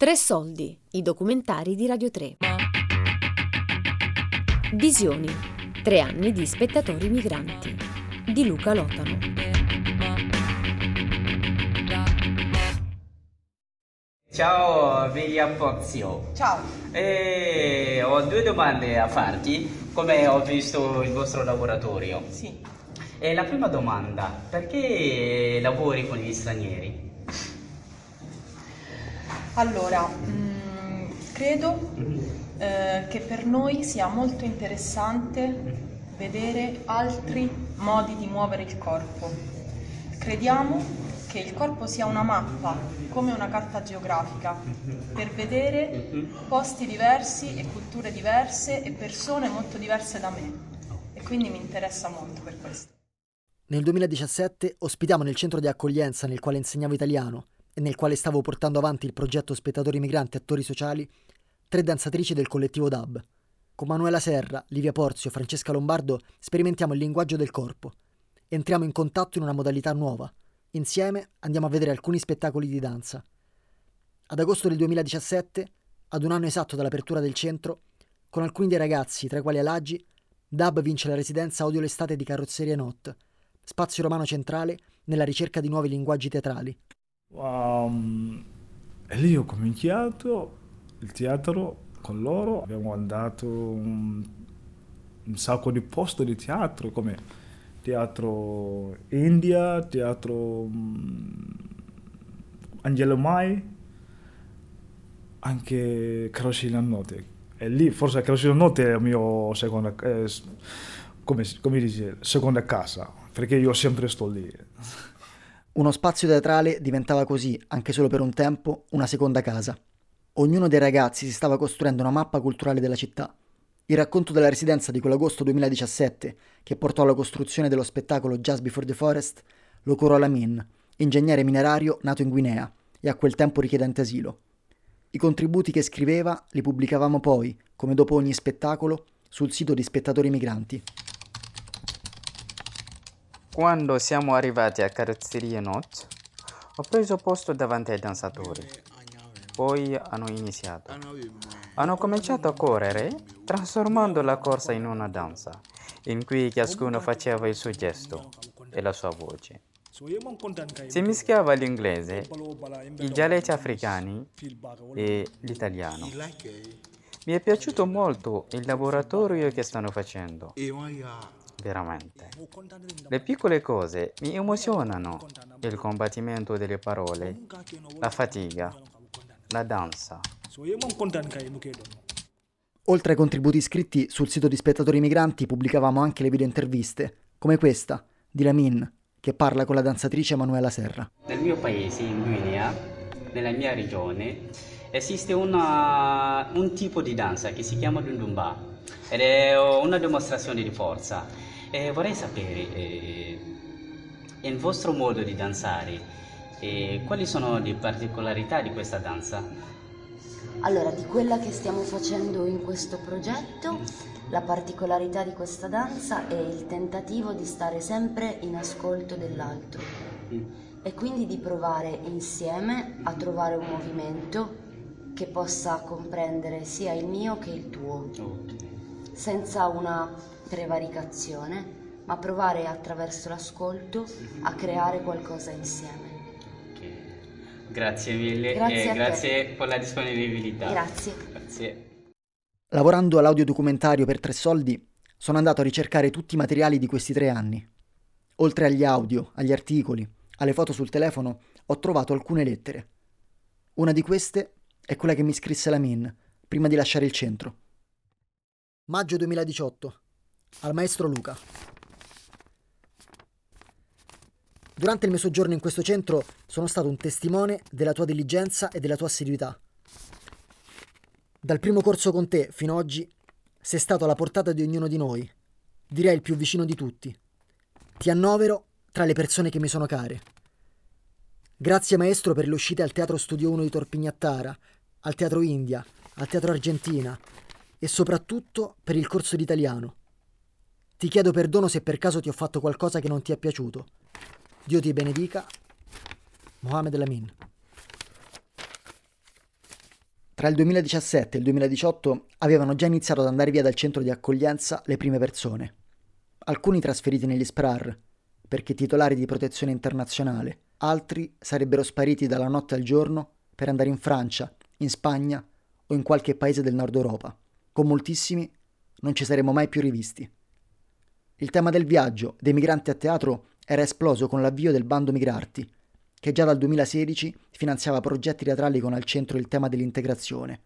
Tre soldi, i documentari di Radio 3. Visioni, tre anni di spettatori migranti, di Luca Lotano. Ciao William Pozio. Ciao. Eh, ho due domande a farti, come ho visto il vostro laboratorio. Sì. E la prima domanda, perché lavori con gli stranieri? Allora, mh, credo eh, che per noi sia molto interessante vedere altri modi di muovere il corpo. Crediamo che il corpo sia una mappa, come una carta geografica, per vedere posti diversi e culture diverse e persone molto diverse da me. E quindi mi interessa molto per questo. Nel 2017 ospitiamo nel centro di accoglienza nel quale insegnavo italiano nel quale stavo portando avanti il progetto Spettatori Migranti Attori Sociali tre danzatrici del collettivo DAB. Con Manuela Serra, Livia Porzio Francesca Lombardo sperimentiamo il linguaggio del corpo. Entriamo in contatto in una modalità nuova. Insieme andiamo a vedere alcuni spettacoli di danza. Ad agosto del 2017, ad un anno esatto dall'apertura del centro, con alcuni dei ragazzi, tra i quali Alagi, DAB vince la residenza Odio l'estate di Carrozzeria Not, spazio romano centrale nella ricerca di nuovi linguaggi teatrali. Um, e lì ho cominciato il teatro con loro, abbiamo andato un, un sacco di posti di teatro come teatro India, teatro um, Angelo Mai, anche Carosina Notte. E lì forse Carosina Notte è la mia seconda, eh, come, come dice, seconda casa, perché io sempre sto lì. Uno spazio teatrale diventava così, anche solo per un tempo, una seconda casa. Ognuno dei ragazzi si stava costruendo una mappa culturale della città. Il racconto della residenza di quell'agosto 2017, che portò alla costruzione dello spettacolo Jazz Before the Forest, lo curò Lamin, ingegnere minerario nato in Guinea e a quel tempo richiedente asilo. I contributi che scriveva li pubblicavamo poi, come dopo ogni spettacolo, sul sito di Spettatori Migranti. Quando siamo arrivati a Carrozzeria Not, ho preso posto davanti ai danzatori. Poi hanno iniziato. Hanno cominciato a correre, trasformando la corsa in una danza, in cui ciascuno faceva il suo gesto e la sua voce. Si mischiava l'inglese, i dialetti africani e l'italiano. Mi è piaciuto molto il laboratorio che stanno facendo. Veramente. Le piccole cose mi emozionano. Il combattimento delle parole, la fatica, la danza. Oltre ai contributi scritti sul sito di Spettatori Migranti pubblicavamo anche le video interviste, come questa, di Lamin, che parla con la danzatrice Emanuela Serra. Nel mio paese, in Guinea, nella mia regione, esiste una, un tipo di danza che si chiama Dundumba ed è una dimostrazione di forza. E vorrei sapere, eh, il vostro modo di danzare, eh, quali sono le particolarità di questa danza? Allora, di quella che stiamo facendo in questo progetto, la particolarità di questa danza è il tentativo di stare sempre in ascolto dell'altro e quindi di provare insieme a trovare un movimento che possa comprendere sia il mio che il tuo, senza una prevaricazione, ma provare attraverso l'ascolto a creare qualcosa insieme. Grazie mille Grazie e a te. grazie per la disponibilità. Grazie. Grazie. Lavorando all'audiodocumentario per tre soldi, sono andato a ricercare tutti i materiali di questi tre anni. Oltre agli audio, agli articoli, alle foto sul telefono, ho trovato alcune lettere. Una di queste è quella che mi scrisse la Min prima di lasciare il centro. Maggio 2018. Al maestro Luca. Durante il mio soggiorno in questo centro sono stato un testimone della tua diligenza e della tua assiduità. Dal primo corso con te fino ad oggi sei stato alla portata di ognuno di noi, direi il più vicino di tutti. Ti annovero tra le persone che mi sono care. Grazie maestro per le uscite al Teatro Studio 1 di Torpignattara, al Teatro India, al Teatro Argentina e soprattutto per il corso di italiano. Ti chiedo perdono se per caso ti ho fatto qualcosa che non ti è piaciuto. Dio ti benedica. Mohamed Lamin. Tra il 2017 e il 2018 avevano già iniziato ad andare via dal centro di accoglienza le prime persone. Alcuni trasferiti negli SPRAR, perché titolari di protezione internazionale, altri sarebbero spariti dalla notte al giorno per andare in Francia, in Spagna o in qualche paese del nord Europa. Con moltissimi non ci saremmo mai più rivisti. Il tema del viaggio dei migranti a teatro era esploso con l'avvio del bando Migrarti, che già dal 2016 finanziava progetti teatrali con al centro il tema dell'integrazione.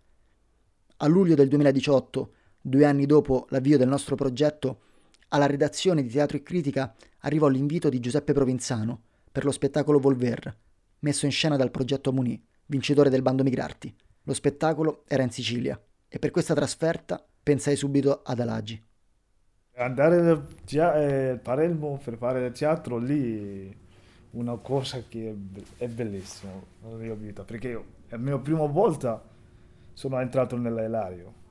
A luglio del 2018, due anni dopo l'avvio del nostro progetto, alla redazione di Teatro e Critica arrivò l'invito di Giuseppe Provenzano per lo spettacolo Volver, messo in scena dal progetto Muni, vincitore del bando Migrarti. Lo spettacolo era in Sicilia e per questa trasferta pensai subito ad Alagi. Andare a eh, Palermo per fare teatro lì una cosa che è bellissima nella mia vita perché io, è la mia prima volta sono entrato nell'elario.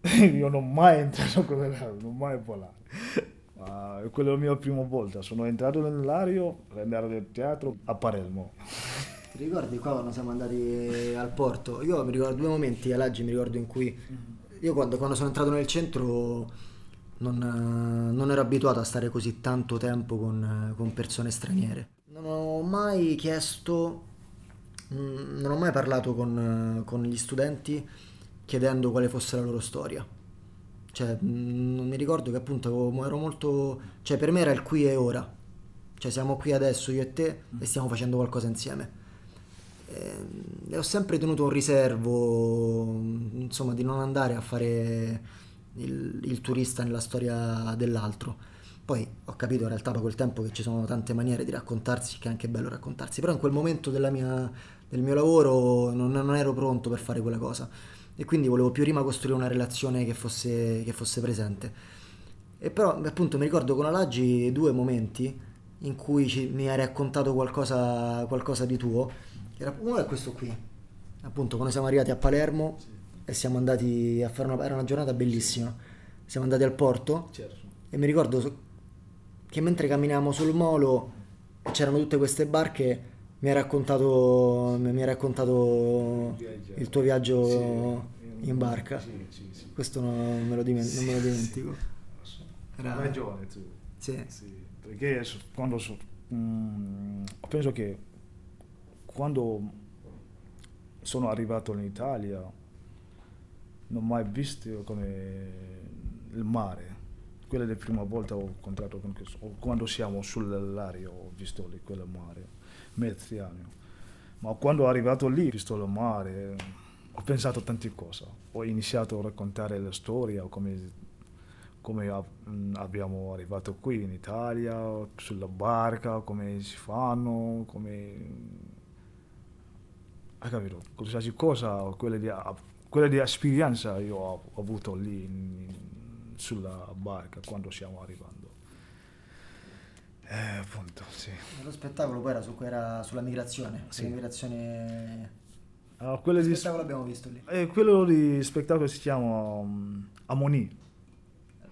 Io non ho mai entrato con l'elario non mai volato ma quella è la mia prima volta sono entrato nell'elario per andare al teatro a Palermo. Ti ricordi qua quando siamo andati al porto? Io mi ricordo due momenti all'Aggi, mi ricordo in cui io quando, quando sono entrato nel centro non, non, ero abituato a stare così tanto tempo con, con persone straniere. Non ho mai chiesto, mm, non ho mai parlato con, con, gli studenti chiedendo quale fosse la loro storia. Cioè, mm, non mi ricordo che appunto ero molto... Cioè, per me era il qui e ora. Cioè, siamo qui adesso io e te e stiamo facendo qualcosa insieme e ho sempre tenuto un riservo, insomma, di non andare a fare il, il, turista nella storia dell'altro. Poi ho capito in realtà il tempo che ci sono tante maniere di raccontarsi, che è anche bello raccontarsi, però in quel momento mia, del mio lavoro non, non, ero pronto per fare quella cosa e quindi volevo più prima costruire una relazione che fosse, che fosse presente. E però appunto mi ricordo con Alagi due momenti in cui ci, mi hai raccontato qualcosa, qualcosa di tuo era, uno è questo qui, appunto quando siamo arrivati a Palermo sì. E siamo andati a fare una, era una giornata bellissima, siamo andati al porto certo. e mi ricordo che mentre camminavamo sul molo e c'erano tutte queste barche mi ha raccontato, mi ha raccontato il tuo viaggio sì, in barca. Sì, sì, Questo non me lo, diment- non me lo dimentico. Era... Hai ragione tu. Sì. Perché quando so, mm, penso che quando sono arrivato in Italia non ho mai visto come il mare. Quella è la prima volta che ho incontrato con questo. Quando siamo sull'aria ho visto lì quel mare, Meziano. Ma quando sono arrivato lì, ho visto il mare, ho pensato tante cose. Ho iniziato a raccontare la storia, come, come abbiamo arrivato qui in Italia, sulla barca, come si fanno, come hai capito? Qualsiasi cosa, quella di, quella di esperienza io ho, ho avuto lì in, sulla barca quando stiamo arrivando. Eh, appunto, sì. Lo spettacolo poi era, su, era sulla migrazione, sì. migrazione... Allora, quello che spettacolo abbiamo visto lì? Eh, quello di spettacolo si chiama um, Amoni.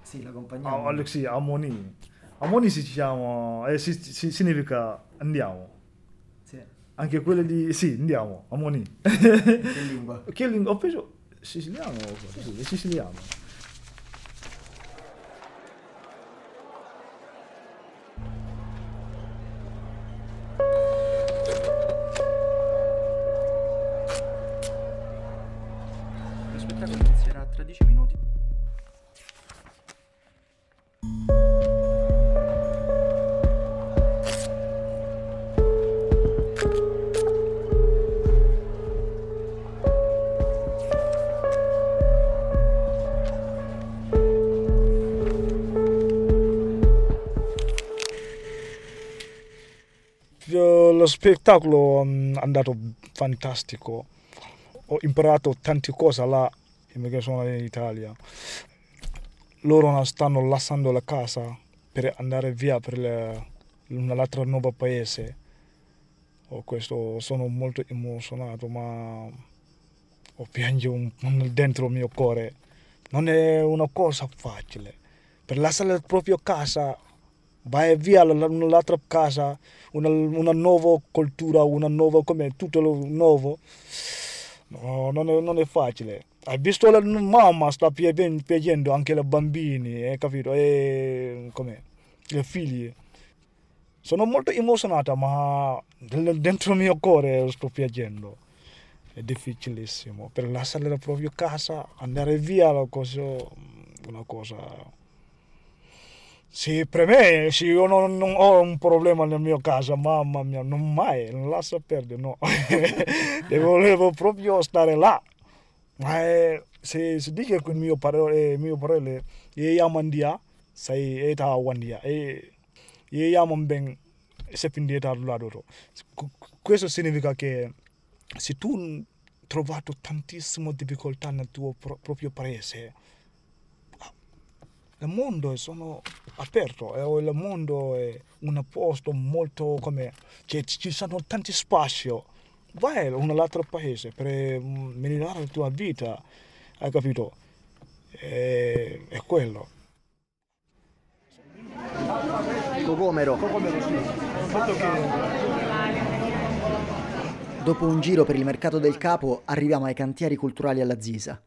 Sì, la compagnia. Ah, sì, Amoni. Amoni si chiama, eh, si, si, significa andiamo. Anche quelle di... Sì, andiamo, a Moni. Che lingua? che lingua? Ho preso siciliano, sì, è siciliano. lo spettacolo è andato fantastico. Ho imparato tante cose là, perché sono in Italia. Loro stanno lasciando la casa per andare via per le, un altro nuovo paese. Oh, questo sono molto emozionato, ma ho pianto dentro il mio cuore. Non è una cosa facile. Per lasciare la propria casa vai via all'altra casa, una, una nuova cultura, una nuova, come tutto nuovo. No, non è, non è facile. Hai visto la mamma sta piangendo anche i bambini, hai capito? E come i figli. Sono molto emozionata, ma dentro il mio cuore sto piangendo. È difficilissimo. Per lasciare la propria casa, andare via, cosa, una cosa sì, per me, se io non, non, ho un problema nella mia casa, mamma mia, non mai, non lascia perdere, no. Volevo proprio stare là. Ma eh, se, se dice che il mio parole, eh, mio parole, io amo India, sai, è ta wandia, e io amo ben, se quindi ta loro. Questo significa che se tu hai trovato tantissime difficoltà nel tuo pro, proprio paese, il mondo è sono aperto, eh, il mondo è un posto molto come cioè, ci sono tanti spazi. Vai in un altro paese per mm, migliorare la tua vita, hai capito? È, è quello. Cocomero. Dopo un giro per il mercato del capo arriviamo ai cantieri culturali alla Zisa.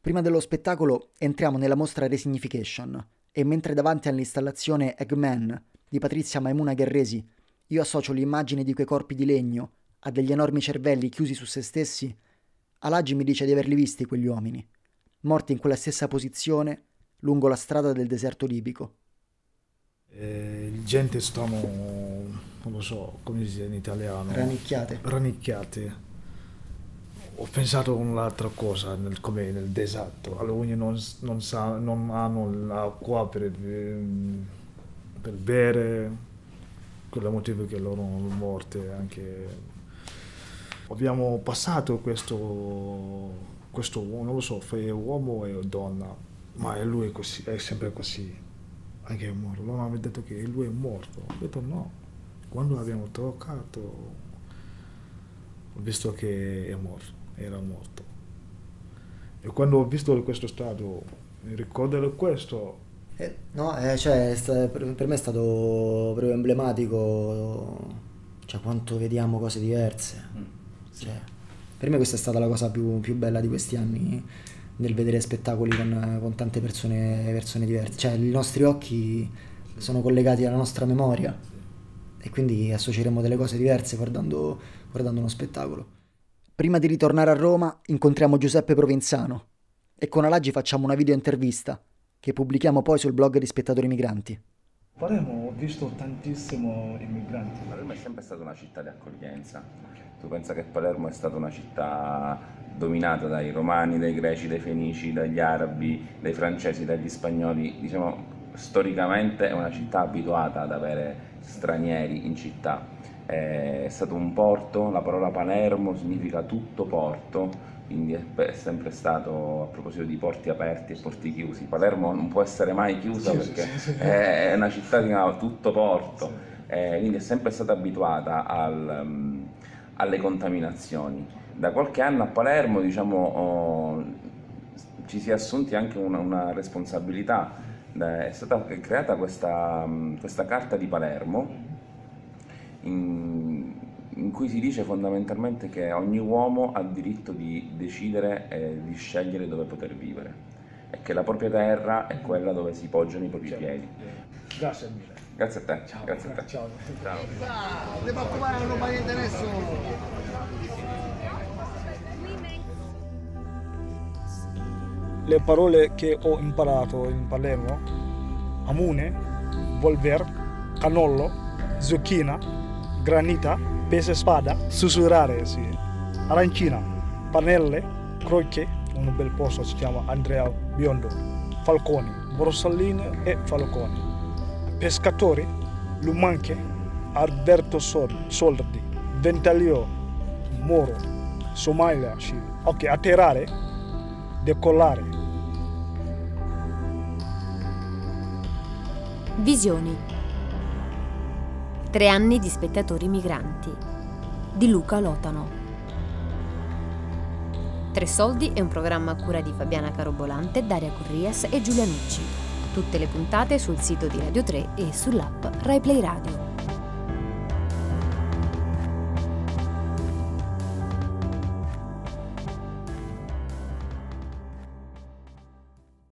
Prima dello spettacolo entriamo nella mostra Resignification e mentre davanti all'installazione Eggman di Patrizia Maimuna Guerresi io associo l'immagine di quei corpi di legno a degli enormi cervelli chiusi su se stessi, Alagi mi dice di averli visti quegli uomini, morti in quella stessa posizione lungo la strada del deserto libico. Eh, gente stanno, non lo so, come si dice in italiano? Ranicchiate. Ranicchiate ho pensato a un'altra cosa nel, come nel deserto. Alcuni non, non, sa, non hanno l'acqua per, per bere, per il motivo che loro sono morte anche. Abbiamo passato questo, questo non lo so, è uomo o donna, ma è lui così, è sempre così, anche è morto. Loro hanno detto che lui è morto. Ho detto no, quando abbiamo toccato ho visto che è morto era morto. E quando ho visto questo stato, mi ricordo questo. Eh, no, eh, cioè, per me è stato proprio emblematico cioè, quanto vediamo cose diverse. Mm, sì. Cioè, per me questa è stata la cosa più, più bella di questi anni nel vedere spettacoli con, con tante persone, persone, diverse. Cioè, i nostri occhi sono collegati alla nostra memoria e quindi associeremo delle cose diverse guardando, guardando uno spettacolo. Prima di ritornare a Roma incontriamo Giuseppe Provenzano e con Alagi facciamo una video intervista che pubblichiamo poi sul blog di Spettatori Migranti. Palermo ho visto tantissimo immigranti. Palermo è sempre stata una città di accoglienza. Tu pensa che Palermo è stata una città dominata dai romani, dai greci, dai fenici, dagli arabi, dai francesi, dagli spagnoli. Diciamo, storicamente è una città abituata ad avere stranieri in città è stato un porto, la parola Palermo significa tutto porto, quindi è sempre stato a proposito di porti aperti e porti chiusi. Palermo non può essere mai chiusa perché è una città che chiama tutto porto, eh, quindi è sempre stata abituata al, um, alle contaminazioni. Da qualche anno a Palermo diciamo, oh, ci si è assunti anche una, una responsabilità, è stata creata questa, questa carta di Palermo in, in, cui si dice fondamentalmente che ogni uomo ha diritto di decidere e di scegliere dove poter vivere e che la propria terra è quella dove si poggiano i propri certo. piedi. Grazie mille. Grazie a te. Ciao. Grazie a te. Ciao. Ciao. Le parole che ho imparato in Palermo, amune, volver, canollo, zucchina, granita, pese spada, sussurrare, sì. arancina, panelle, crocche, un bel posto si chiama Andrea Biondo, falconi, borsalline e falconi, pescatori, lumanche, Alberto Soldi, Ventalio, Moro, Somalia, sì. ok, atterrare, decollare. Visioni Tre anni di spettatori migranti di Luca Lotano. Tre soldi è un programma a cura di Fabiana Carobolante, Daria Corrias e Giulia Nucci. Tutte le puntate sul sito di Radio 3 e sull'app RaiPlay Radio.